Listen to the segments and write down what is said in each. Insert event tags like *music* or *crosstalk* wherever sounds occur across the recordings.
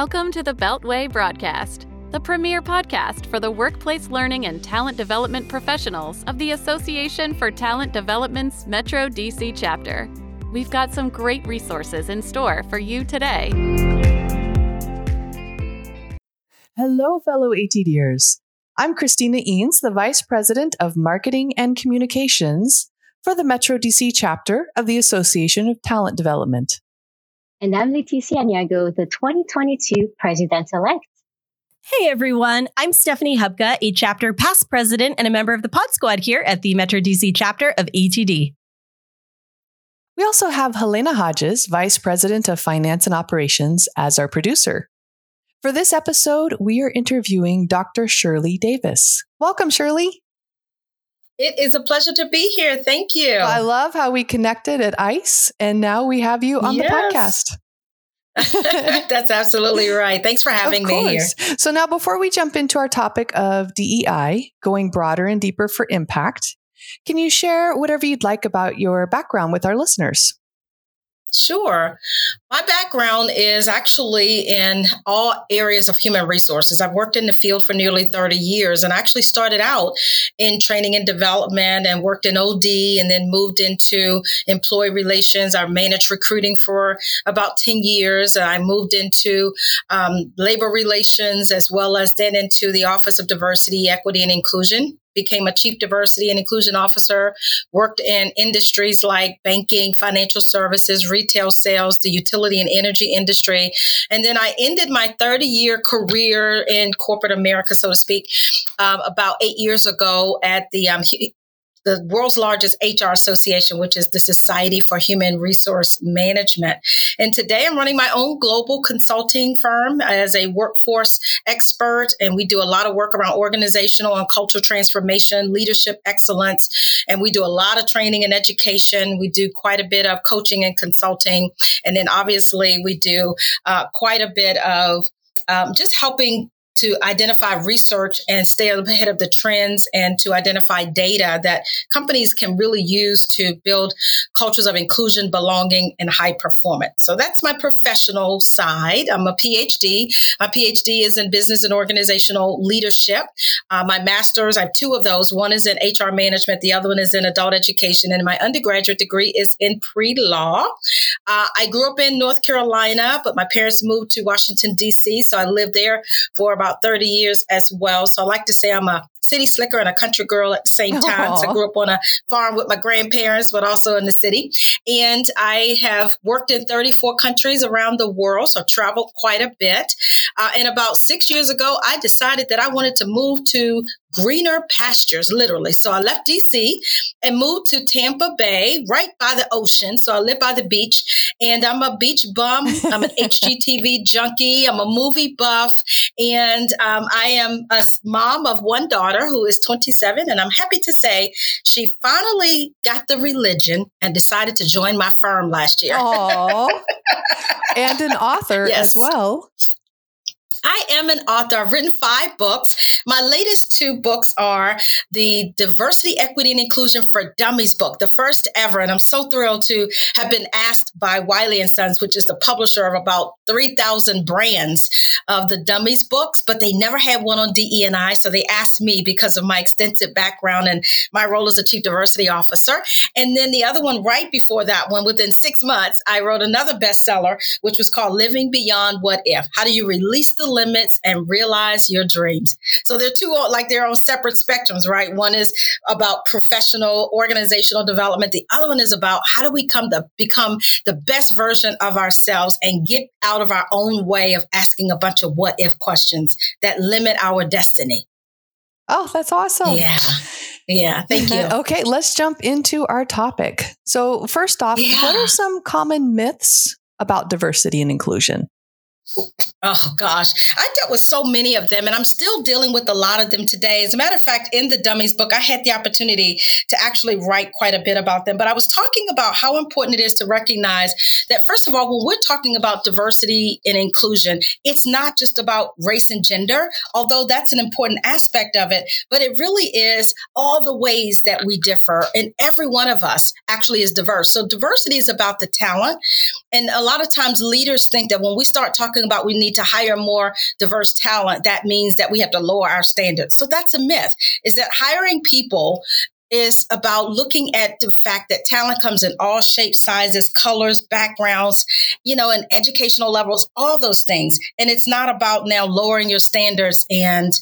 Welcome to the Beltway Broadcast, the premier podcast for the workplace learning and talent development professionals of the Association for Talent Development's Metro DC chapter. We've got some great resources in store for you today. Hello, fellow ATDers. I'm Christina Eanes, the Vice President of Marketing and Communications for the Metro DC chapter of the Association of Talent Development. And I'm Leticia Aniago, the 2022 President elect. Hey everyone, I'm Stephanie Hubka, a chapter past president and a member of the Pod Squad here at the Metro DC chapter of ATD. We also have Helena Hodges, Vice President of Finance and Operations, as our producer. For this episode, we are interviewing Dr. Shirley Davis. Welcome, Shirley. It is a pleasure to be here. Thank you. I love how we connected at ICE and now we have you on yes. the podcast. *laughs* That's absolutely right. Thanks for having me here. So, now before we jump into our topic of DEI, going broader and deeper for impact, can you share whatever you'd like about your background with our listeners? Sure. My background is actually in all areas of human resources. I've worked in the field for nearly 30 years and I actually started out in training and development and worked in OD and then moved into employee relations. I managed recruiting for about 10 years. and I moved into um, labor relations as well as then into the Office of Diversity, Equity, and Inclusion became a chief diversity and inclusion officer, worked in industries like banking, financial services, retail sales, the utility and energy industry. And then I ended my 30 year career in corporate America, so to speak, um, about eight years ago at the um, the world's largest HR association, which is the Society for Human Resource Management. And today I'm running my own global consulting firm as a workforce expert. And we do a lot of work around organizational and cultural transformation, leadership excellence. And we do a lot of training and education. We do quite a bit of coaching and consulting. And then obviously we do uh, quite a bit of um, just helping to identify research and stay ahead of the trends and to identify data that companies can really use to build cultures of inclusion, belonging, and high performance. So that's my professional side. I'm a PhD. My PhD is in business and organizational leadership. Uh, my master's, I have two of those. One is in HR management, the other one is in adult education. And my undergraduate degree is in pre law. Uh, I grew up in North Carolina, but my parents moved to Washington, D.C., so I lived there for about about 30 years as well. So I like to say I'm a city slicker and a country girl at the same time. So I grew up on a farm with my grandparents, but also in the city. And I have worked in 34 countries around the world. So I've traveled quite a bit. Uh, and about six years ago, I decided that I wanted to move to greener pastures, literally. So I left DC and moved to Tampa Bay, right by the ocean. So I live by the beach and I'm a beach bum. I'm an *laughs* HGTV junkie. I'm a movie buff. And um, I am a mom of one daughter who is 27. And I'm happy to say she finally got the religion and decided to join my firm last year. Oh. *laughs* And an author yes. as well. I am an author. I've written five books. My latest two books are the Diversity, Equity, and Inclusion for Dummies book, the first ever. And I'm so thrilled to have been asked by Wiley and Sons, which is the publisher of about 3,000 brands of the Dummies books, but they never had one on DE&I. So they asked me because of my extensive background and my role as a chief diversity officer. And then the other one right before that one, within six months, I wrote another bestseller, which was called Living Beyond What If. How do you release the limits and realize your dreams. So they're two like they're on separate spectrums, right? One is about professional organizational development. The other one is about how do we come to become the best version of ourselves and get out of our own way of asking a bunch of what if questions that limit our destiny. Oh, that's awesome. Yeah. Yeah, thank *laughs* you. okay, let's jump into our topic. So, first off, yeah. what are some common myths about diversity and inclusion? Oh gosh, I dealt with so many of them, and I'm still dealing with a lot of them today. As a matter of fact, in the Dummies book, I had the opportunity to actually write quite a bit about them. But I was talking about how important it is to recognize that, first of all, when we're talking about diversity and inclusion, it's not just about race and gender, although that's an important aspect of it, but it really is all the ways that we differ. And every one of us actually is diverse. So diversity is about the talent. And a lot of times leaders think that when we start talking about we need to hire more diverse talent, that means that we have to lower our standards. So that's a myth. Is that hiring people is about looking at the fact that talent comes in all shapes, sizes, colors, backgrounds, you know, and educational levels, all those things. And it's not about now lowering your standards and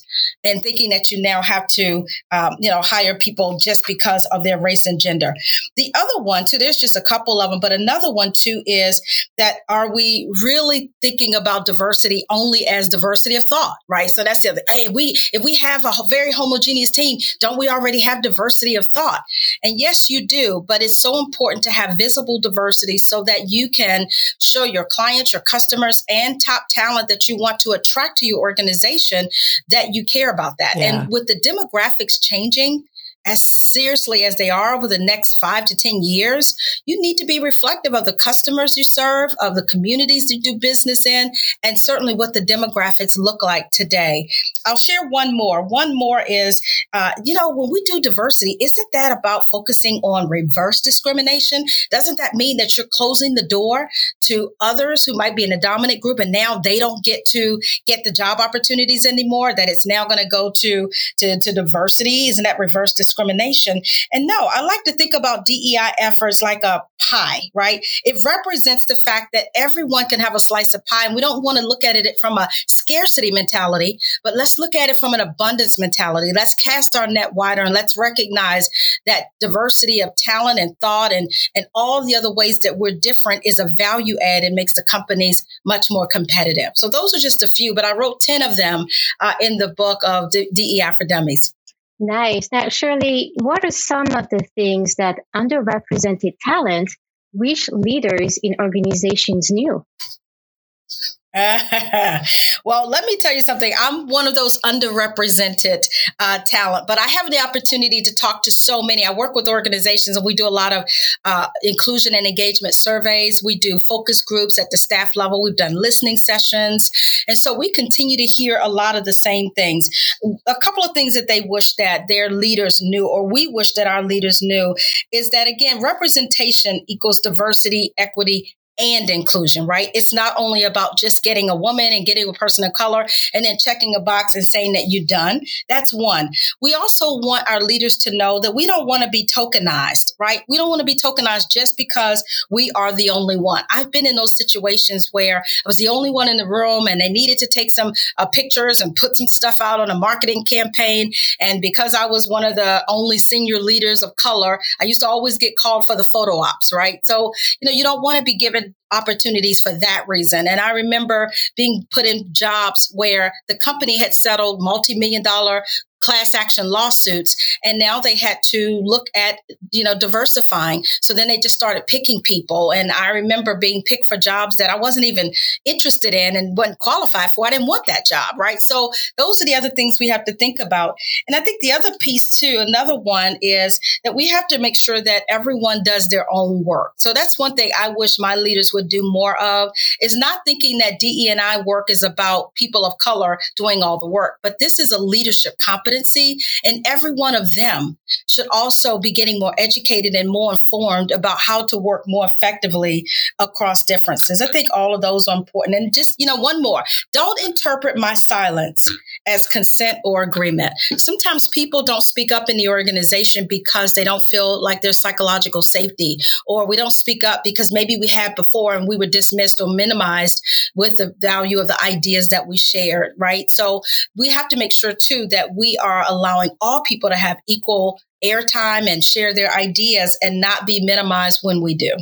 and thinking that you now have to, um, you know, hire people just because of their race and gender. The other one too, there's just a couple of them, but another one too is that are we really thinking about diversity only as diversity of thought, right? So that's the other. Hey, if we if we have a very homogeneous team, don't we already have diversity of thought. And yes, you do, but it's so important to have visible diversity so that you can show your clients, your customers, and top talent that you want to attract to your organization that you care about that. Yeah. And with the demographics changing, as seriously as they are over the next five to 10 years, you need to be reflective of the customers you serve, of the communities you do business in, and certainly what the demographics look like today. I'll share one more. One more is, uh, you know, when we do diversity, isn't that about focusing on reverse discrimination? Doesn't that mean that you're closing the door to others who might be in a dominant group and now they don't get to get the job opportunities anymore? That it's now going to go to, to, to diversity? Isn't that reverse discrimination? Discrimination. And no, I like to think about DEI efforts like a pie, right? It represents the fact that everyone can have a slice of pie. And we don't want to look at it from a scarcity mentality, but let's look at it from an abundance mentality. Let's cast our net wider and let's recognize that diversity of talent and thought and, and all the other ways that we're different is a value add and makes the companies much more competitive. So those are just a few, but I wrote 10 of them uh, in the book of DEI for Dummies. Nice. Now, Shirley, what are some of the things that underrepresented talent wish leaders in organizations knew? *laughs* well, let me tell you something. I'm one of those underrepresented uh, talent, but I have the opportunity to talk to so many. I work with organizations and we do a lot of uh, inclusion and engagement surveys. We do focus groups at the staff level. We've done listening sessions. And so we continue to hear a lot of the same things. A couple of things that they wish that their leaders knew, or we wish that our leaders knew, is that again, representation equals diversity, equity, and inclusion, right? It's not only about just getting a woman and getting a person of color and then checking a box and saying that you're done. That's one. We also want our leaders to know that we don't want to be tokenized, right? We don't want to be tokenized just because we are the only one. I've been in those situations where I was the only one in the room and they needed to take some uh, pictures and put some stuff out on a marketing campaign. And because I was one of the only senior leaders of color, I used to always get called for the photo ops, right? So, you know, you don't want to be given opportunities for that reason. And I remember being put in jobs where the company had settled multi-million dollar class action lawsuits and now they had to look at you know diversifying. So then they just started picking people. And i remember being picked for jobs that i wasn't even interested in and wasn't qualified for. I didn't want that job right? So those are the other things we have to think about. And i think the other piece too another one is that we have to make sure that everyone does their own work. So that's one thing i wish my leaders would do more of is not thinking that de and i work is about people of color doing all the work but this is a leadership competence competency. And every one of them should also be getting more educated and more informed about how to work more effectively across differences. I think all of those are important. And just, you know, one more don't interpret my silence as consent or agreement. Sometimes people don't speak up in the organization because they don't feel like there's psychological safety, or we don't speak up because maybe we had before and we were dismissed or minimized with the value of the ideas that we shared, right? So we have to make sure too that we are allowing all people to have equal airtime and share their ideas and not be minimized when we do.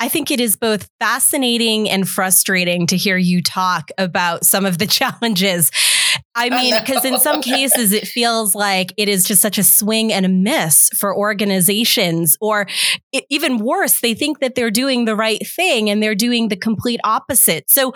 I think it is both fascinating and frustrating to hear you talk about some of the *laughs* challenges. I mean, because in some cases it feels like it is just such a swing and a miss for organizations, or it, even worse, they think that they're doing the right thing and they're doing the complete opposite. So,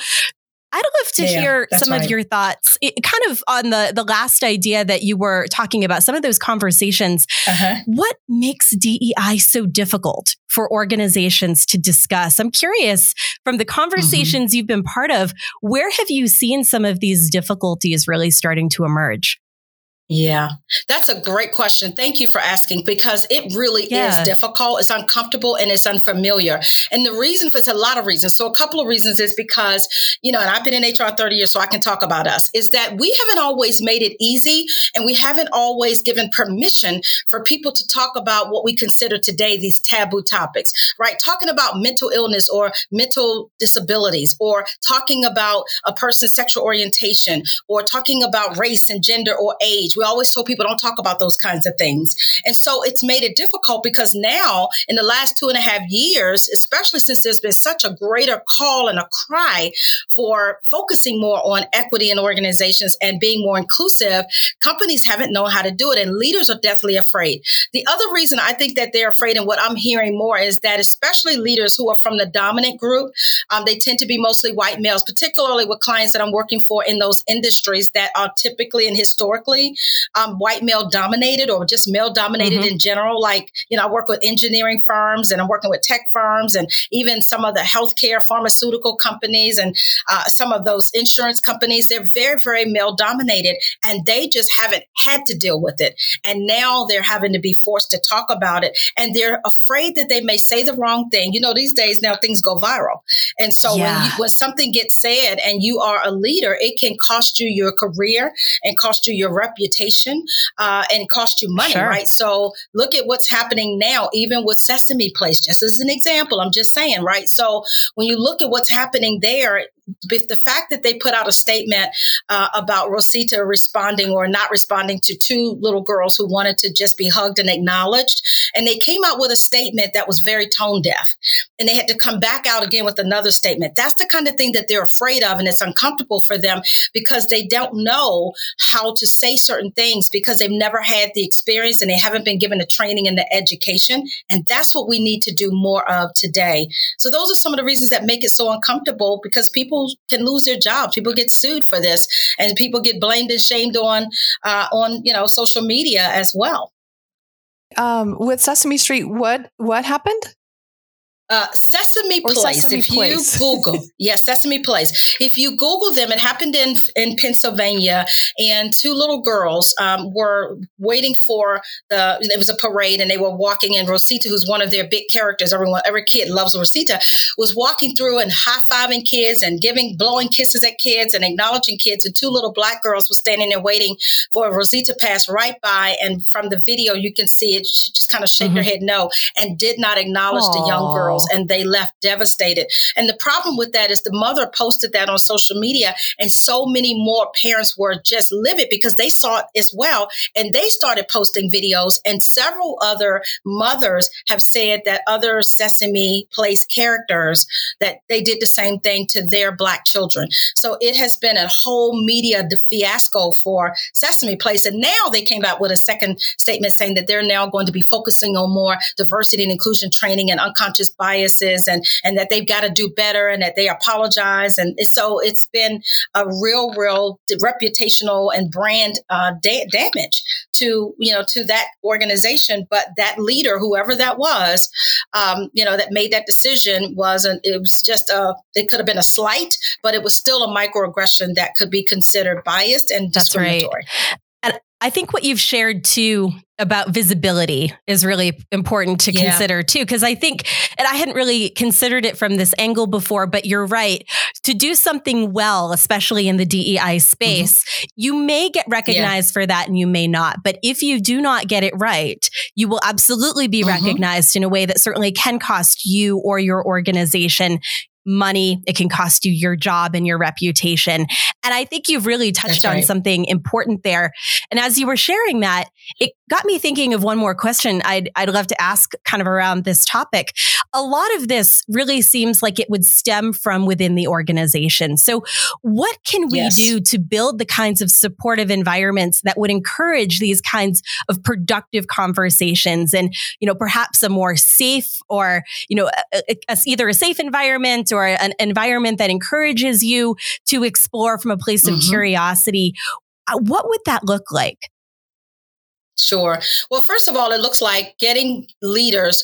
I'd love to yeah, hear some right. of your thoughts, it, kind of on the the last idea that you were talking about. Some of those conversations. Uh-huh. What makes DEI so difficult for organizations to discuss? I'm curious from the conversations mm-hmm. you've been part of. Where have you seen some of these difficulties really starting to emerge? Yeah, that's a great question. Thank you for asking because it really yeah. is difficult. It's uncomfortable and it's unfamiliar. And the reason for it's a lot of reasons. So a couple of reasons is because, you know, and I've been in HR 30 years, so I can talk about us, is that we haven't always made it easy and we haven't always given permission for people to talk about what we consider today these taboo topics, right? Talking about mental illness or mental disabilities or talking about a person's sexual orientation or talking about race and gender or age. We always told people don't talk about those kinds of things. And so it's made it difficult because now in the last two and a half years, especially since there's been such a greater call and a cry for focusing more on equity in organizations and being more inclusive, companies haven't known how to do it and leaders are deathly afraid. The other reason I think that they're afraid and what I'm hearing more is that especially leaders who are from the dominant group, um, they tend to be mostly white males, particularly with clients that I'm working for in those industries that are typically and historically um, white male dominated or just male dominated mm-hmm. in general. Like, you know, I work with engineering firms and I'm working with tech firms and even some of the healthcare pharmaceutical companies and uh, some of those insurance companies. They're very, very male dominated and they just haven't had to deal with it. And now they're having to be forced to talk about it and they're afraid that they may say the wrong thing. You know, these days now things go viral. And so yeah. when, you, when something gets said and you are a leader, it can cost you your career and cost you your reputation uh, and cost you money, sure. right? So look at what's happening now, even with Sesame Place, just as an example. I'm just saying, right? So when you look at what's happening there, the fact that they put out a statement uh, about Rosita responding or not responding to two little girls who wanted to just be hugged and acknowledged, and they came out with a statement that was very tone deaf, and they had to come back out again with another statement. That's the kind of thing that they're afraid of, and it's uncomfortable for them because they don't know how to say certain things because they've never had the experience and they haven't been given the training and the education, and that's what we need to do more of today. So those are some of the reasons that make it so uncomfortable because people people can lose their jobs. People get sued for this, and people get blamed and shamed on uh, on you know social media as well. Um, with Sesame Street, what what happened? Uh, Sesame Place. Sesame if Place. you *laughs* Google, yes, Sesame Place. If you Google them, it happened in in Pennsylvania, and two little girls um, were waiting for the. It was a parade, and they were walking. And Rosita, who's one of their big characters, everyone, every kid loves Rosita, was walking through and high fiving kids and giving, blowing kisses at kids and acknowledging kids. And two little black girls were standing there waiting for Rosita pass right by. And from the video, you can see it. She just kind of shake mm-hmm. her head no, and did not acknowledge Aww. the young girls girls and they left devastated. And the problem with that is the mother posted that on social media and so many more parents were just livid because they saw it as well and they started posting videos and several other mothers have said that other Sesame Place characters that they did the same thing to their black children. So it has been a whole media fiasco for Sesame Place and now they came out with a second statement saying that they're now going to be focusing on more diversity and inclusion training and unconscious biases and, and that they've got to do better and that they apologize. And so it's been a real, real reputational and brand uh, da- damage to, you know, to that organization. But that leader, whoever that was, um, you know, that made that decision wasn't, it was just a, it could have been a slight, but it was still a microaggression that could be considered biased and discriminatory. Right. I think what you've shared too about visibility is really important to yeah. consider too. Cause I think, and I hadn't really considered it from this angle before, but you're right. To do something well, especially in the DEI mm-hmm. space, mm-hmm. you may get recognized yeah. for that and you may not. But if you do not get it right, you will absolutely be mm-hmm. recognized in a way that certainly can cost you or your organization money. It can cost you your job and your reputation. And I think you've really touched on something important there. And as you were sharing that, it got me thinking of one more question I'd, I'd love to ask kind of around this topic. A lot of this really seems like it would stem from within the organization. So what can we yes. do to build the kinds of supportive environments that would encourage these kinds of productive conversations and, you know, perhaps a more safe or, you know, a, a, either a safe environment or an environment that encourages you to explore from a place of mm-hmm. curiosity. Uh, what would that look like? Sure. Well, first of all, it looks like getting leaders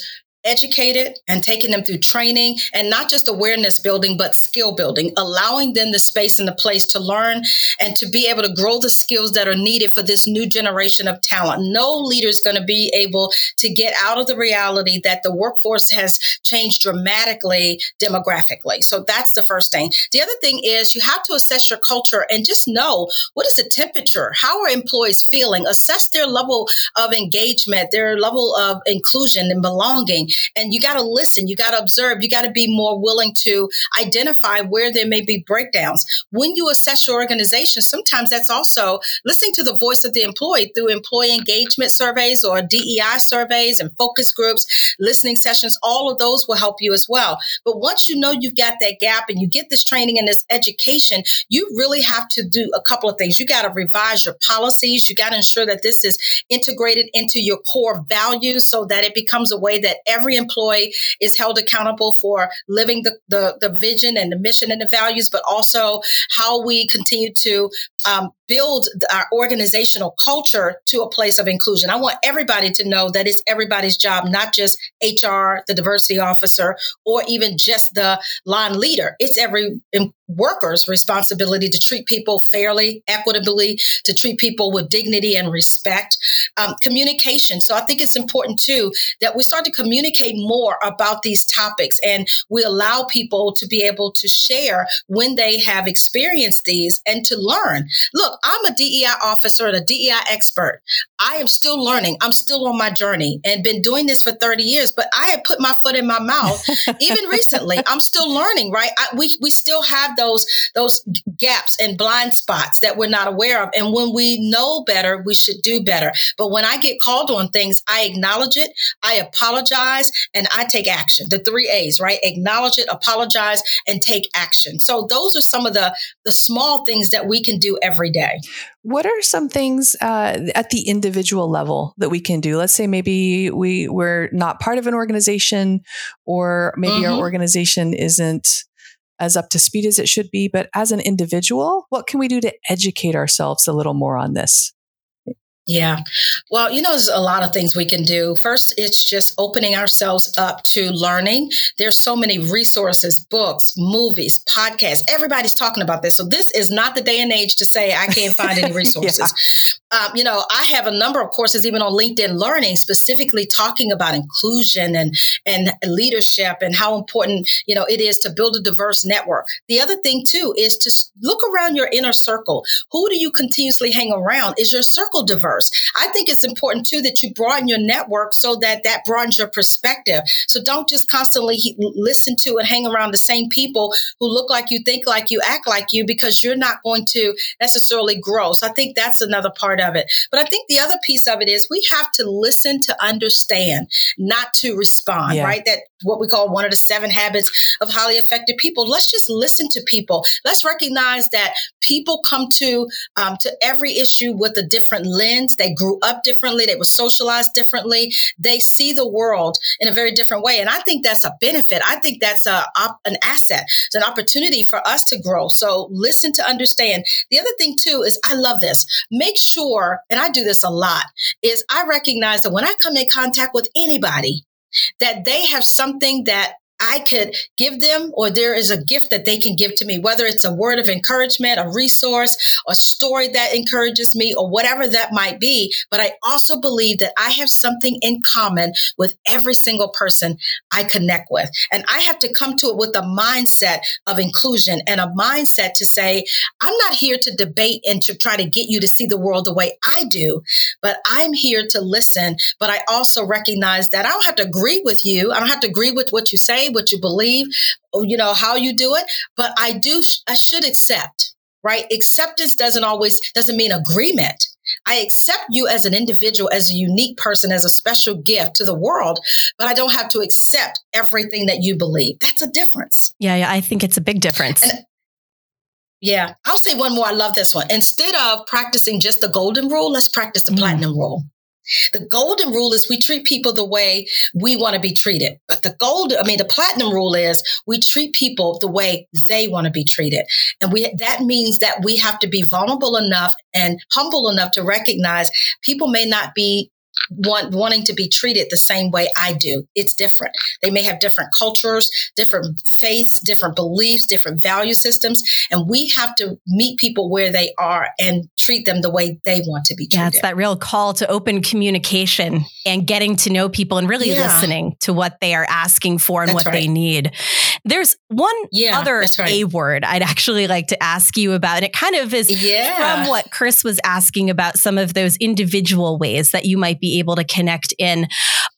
educated and taking them through training and not just awareness building, but skill building, allowing them the space and the place to learn and to be able to grow the skills that are needed for this new generation of talent. No leader is going to be able to get out of the reality that the workforce has changed dramatically demographically. So that's the first thing. The other thing is you have to assess your culture and just know what is the temperature? How are employees feeling? Assess their level of engagement, their level of inclusion and belonging and you got to listen, you got to observe, you got to be more willing to identify where there may be breakdowns. When you assess your organization, sometimes that's also listening to the voice of the employee through employee engagement surveys or DEI surveys and focus groups, listening sessions. All of those will help you as well. But once you know you've got that gap and you get this training and this education, you really have to do a couple of things. You got to revise your policies. You got to ensure that this is integrated into your core values so that it becomes a way that every every employee is held accountable for living the, the, the vision and the mission and the values, but also how we continue to um, build our organizational culture to a place of inclusion. I want everybody to know that it's everybody's job, not just HR, the diversity officer, or even just the line leader. It's every worker's responsibility to treat people fairly, equitably, to treat people with dignity and respect. Um, communication. So I think it's important too that we start to communicate more about these topics and we allow people to be able to share when they have experienced these and to learn. Look, I'm a DEI officer and a DEI expert. I am still learning. I'm still on my journey and been doing this for 30 years, but I have put my foot in my mouth *laughs* even recently. I'm still learning, right? I, we, we still have those, those gaps and blind spots that we're not aware of. And when we know better, we should do better. But when I get called on things, I acknowledge it, I apologize, and I take action. The three A's, right? Acknowledge it, apologize, and take action. So those are some of the, the small things that we can do every day. What are some things uh, at the individual level that we can do? Let's say maybe we we're not part of an organization, or maybe mm-hmm. our organization isn't as up to speed as it should be. But as an individual, what can we do to educate ourselves a little more on this? Yeah. Well, you know, there's a lot of things we can do. First, it's just opening ourselves up to learning. There's so many resources, books, movies, podcasts. Everybody's talking about this. So this is not the day and age to say I can't find any *laughs* resources. yeah. um, you know, I have a number of courses even on LinkedIn Learning, specifically talking about inclusion and and leadership and how important you know it is to build a diverse network. The other thing too is to look around your inner circle. Who do you continuously hang around? Is your circle diverse? I think it's important too that you broaden your network so that that broadens your perspective. So don't just constantly listen to and hang around the same people who look like you, think like you, act like you, because you're not going to necessarily grow. So I think that's another part of it. But I think the other piece of it is we have to listen to understand, not to respond, yeah. right? That what we call one of the seven habits of highly effective people. Let's just listen to people. Let's recognize that people come to um, to every issue with a different lens they grew up differently. They were socialized differently. They see the world in a very different way. And I think that's a benefit. I think that's a, an asset. It's an opportunity for us to grow. So listen to understand. The other thing too is I love this. Make sure, and I do this a lot, is I recognize that when I come in contact with anybody, that they have something that I could give them, or there is a gift that they can give to me, whether it's a word of encouragement, a resource, a story that encourages me, or whatever that might be. But I also believe that I have something in common with every single person I connect with. And I have to come to it with a mindset of inclusion and a mindset to say, I'm not here to debate and to try to get you to see the world the way I do, but I'm here to listen. But I also recognize that I don't have to agree with you. I don't have to agree with what you say what you believe, you know, how you do it. But I do, I should accept, right? Acceptance doesn't always, doesn't mean agreement. I accept you as an individual, as a unique person, as a special gift to the world, but I don't have to accept everything that you believe. That's a difference. Yeah, yeah I think it's a big difference. And, yeah, I'll say one more. I love this one. Instead of practicing just the golden rule, let's practice the mm. platinum rule. The golden rule is we treat people the way we want to be treated. But the gold, I mean, the platinum rule is we treat people the way they want to be treated. And we, that means that we have to be vulnerable enough and humble enough to recognize people may not be want wanting to be treated the same way I do. It's different. They may have different cultures, different faiths, different beliefs, different value systems, and we have to meet people where they are and treat them the way they want to be treated. Yeah, it's that real call to open communication and getting to know people and really yeah. listening to what they are asking for and that's what right. they need. There's one yeah, other right. A word I'd actually like to ask you about. And it kind of is yeah. from what Chris was asking about some of those individual ways that you might be able to connect in.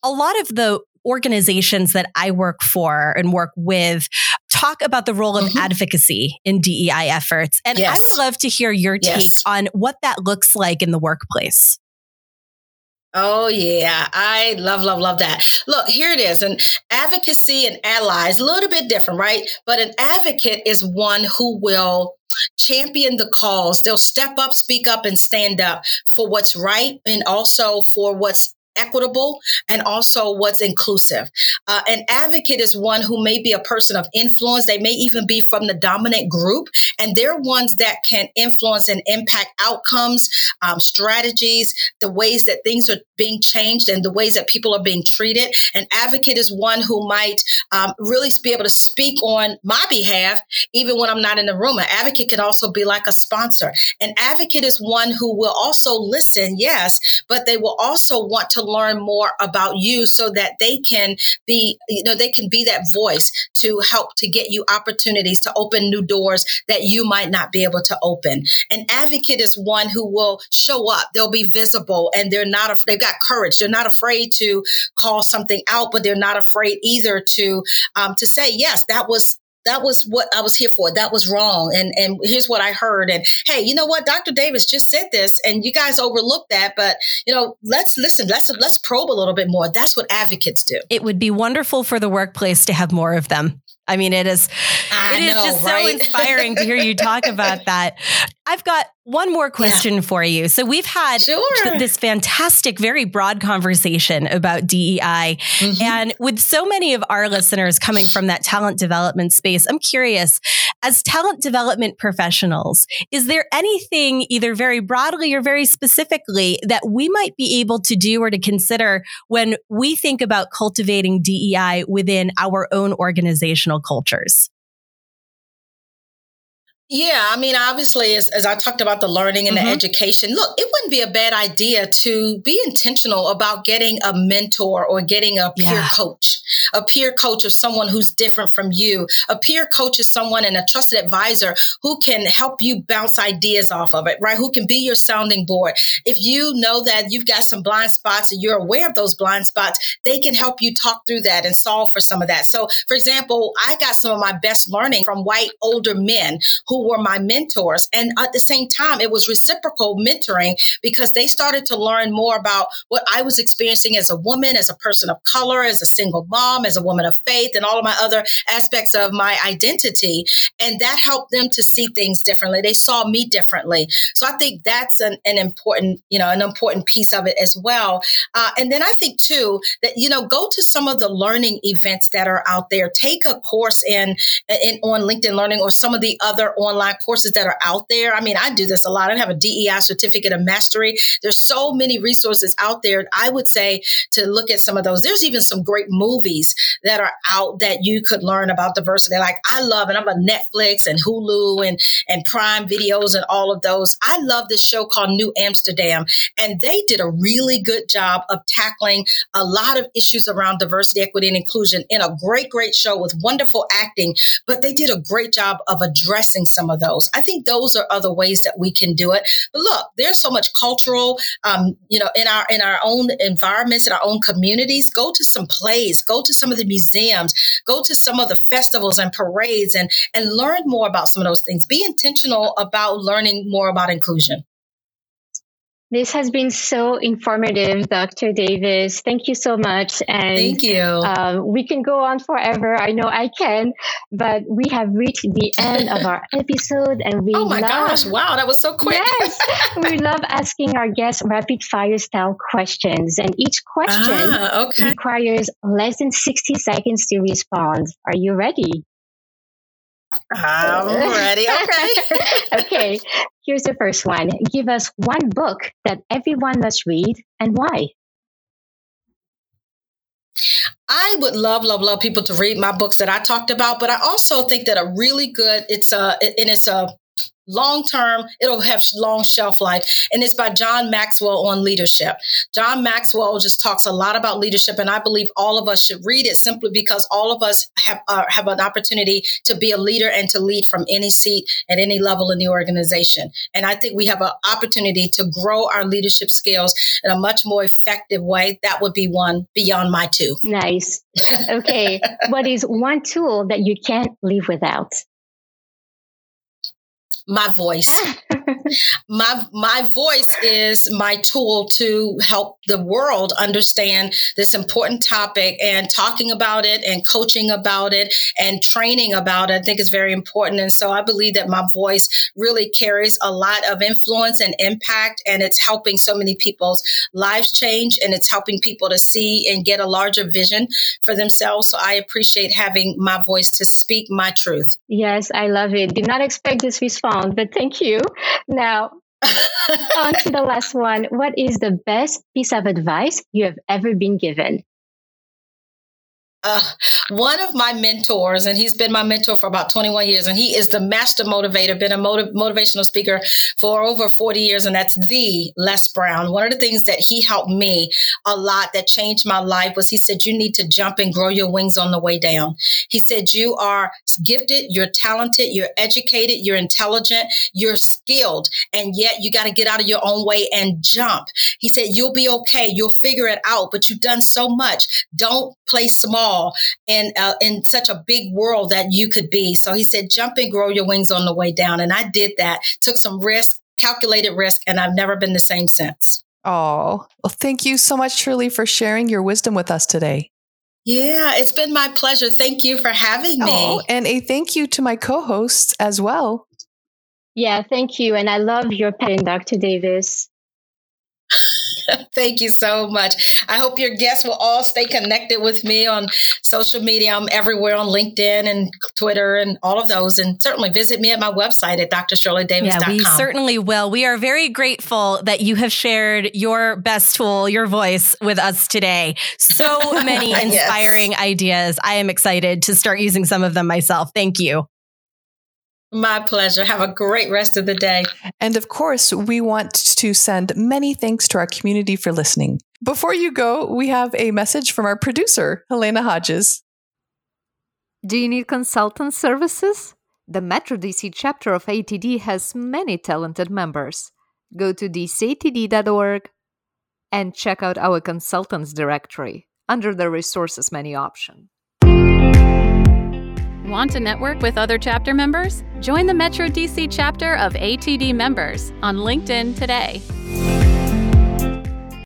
A lot of the organizations that I work for and work with talk about the role of mm-hmm. advocacy in DEI efforts. And yes. I would love to hear your take yes. on what that looks like in the workplace. Oh yeah, I love, love, love that. Look, here it is. And advocacy and allies, a little bit different, right? But an advocate is one who will champion the cause. They'll step up, speak up, and stand up for what's right and also for what's equitable and also what's inclusive. Uh, an advocate is one who may be a person of influence. They may even be from the dominant group, and they're ones that can influence and impact outcomes, um, strategies, the ways that things are being changed, and the ways that people are being treated. An advocate is one who might um, really be able to speak on my behalf, even when I'm not in the room. An advocate can also be like a sponsor. An advocate is one who will also listen, yes, but they will also want to learn more about you so that they can be, you know, they can be that voice to help to get you opportunities to open new doors that you might not be able to open. An advocate is one who will show up. They'll be visible and they're not, they've got courage. They're not afraid to call something out, but they're not afraid either to, um, to say, yes, that was, that was what I was here for. That was wrong. And and here's what I heard. And hey, you know what? Dr. Davis just said this and you guys overlooked that. But you know, let's listen, let's let's probe a little bit more. That's what advocates do. It would be wonderful for the workplace to have more of them. I mean, it is I it know, is just right? so inspiring to hear you talk about that. *laughs* I've got one more question yeah. for you. So we've had sure. this fantastic, very broad conversation about DEI. Mm-hmm. And with so many of our listeners coming from that talent development space, I'm curious, as talent development professionals, is there anything either very broadly or very specifically that we might be able to do or to consider when we think about cultivating DEI within our own organizational cultures? Yeah, I mean, obviously, as, as I talked about the learning and mm-hmm. the education, look, it wouldn't be a bad idea to be intentional about getting a mentor or getting a peer yeah. coach, a peer coach of someone who's different from you. A peer coach is someone and a trusted advisor who can help you bounce ideas off of it, right? Who can be your sounding board. If you know that you've got some blind spots and you're aware of those blind spots, they can help you talk through that and solve for some of that. So, for example, I got some of my best learning from white older men who were my mentors. And at the same time, it was reciprocal mentoring because they started to learn more about what I was experiencing as a woman, as a person of color, as a single mom, as a woman of faith, and all of my other aspects of my identity. And that helped them to see things differently. They saw me differently. So I think that's an, an important, you know, an important piece of it as well. Uh, and then I think too that, you know, go to some of the learning events that are out there. Take a course in, in on LinkedIn Learning or some of the other online online courses that are out there. I mean, I do this a lot. I have a DEI certificate of mastery. There's so many resources out there. I would say to look at some of those. There's even some great movies that are out that you could learn about diversity. Like I love, and I'm a Netflix and Hulu and, and Prime videos and all of those. I love this show called New Amsterdam. And they did a really good job of tackling a lot of issues around diversity, equity, and inclusion in a great, great show with wonderful acting. But they did a great job of addressing some of those. I think those are other ways that we can do it. But look, there's so much cultural, um, you know, in our in our own environments, in our own communities. Go to some plays, go to some of the museums, go to some of the festivals and parades, and and learn more about some of those things. Be intentional about learning more about inclusion. This has been so informative, Dr. Davis. Thank you so much. And thank you. Uh, we can go on forever. I know I can, but we have reached the end of our *laughs* episode, and we. Oh my love, gosh! Wow, that was so quick. Yes, *laughs* we love asking our guests rapid fire style questions, and each question ah, okay. requires less than sixty seconds to respond. Are you ready? I'm ready. Okay. *laughs* okay. Here's the first one. Give us one book that everyone must read and why. I would love, love, love people to read my books that I talked about, but I also think that a really good, it's a, and it's a, long term, it'll have long shelf life. And it's by John Maxwell on leadership. John Maxwell just talks a lot about leadership, and I believe all of us should read it simply because all of us have uh, have an opportunity to be a leader and to lead from any seat at any level in the organization. And I think we have an opportunity to grow our leadership skills in a much more effective way. That would be one beyond my two. Nice. Okay. *laughs* what is one tool that you can't live without? My voice. *laughs* my my voice is my tool to help the world understand this important topic and talking about it and coaching about it and training about it. I think is very important. And so I believe that my voice really carries a lot of influence and impact and it's helping so many people's lives change and it's helping people to see and get a larger vision for themselves. So I appreciate having my voice to speak my truth. Yes, I love it. Did not expect this response, but thank you. Now, *laughs* on to the last one. What is the best piece of advice you have ever been given? Uh, one of my mentors, and he's been my mentor for about 21 years, and he is the master motivator, been a motiv- motivational speaker for over 40 years, and that's the Les Brown. One of the things that he helped me a lot that changed my life was he said, You need to jump and grow your wings on the way down. He said, You are gifted, you're talented, you're educated, you're intelligent, you're skilled, and yet you got to get out of your own way and jump. He said, You'll be okay, you'll figure it out, but you've done so much. Don't play small small in uh, in such a big world that you could be. So he said, jump and grow your wings on the way down. And I did that, took some risk, calculated risk, and I've never been the same since. Oh, well, thank you so much, Shirley, for sharing your wisdom with us today. Yeah, it's been my pleasure. Thank you for having me. Oh, and a thank you to my co hosts as well. Yeah, thank you. And I love your pen, Dr. Davis. Thank you so much. I hope your guests will all stay connected with me on social media. I'm everywhere on LinkedIn and Twitter and all of those. And certainly visit me at my website at drshirleydavis.com. Yeah, we certainly will. We are very grateful that you have shared your best tool, your voice with us today. So *laughs* many inspiring yes. ideas. I am excited to start using some of them myself. Thank you. My pleasure. Have a great rest of the day. And of course, we want to send many thanks to our community for listening. Before you go, we have a message from our producer, Helena Hodges. Do you need consultant services? The Metro DC chapter of ATD has many talented members. Go to dcatd.org and check out our consultants directory under the resources menu option. Want to network with other chapter members? Join the Metro DC chapter of ATD members on LinkedIn today.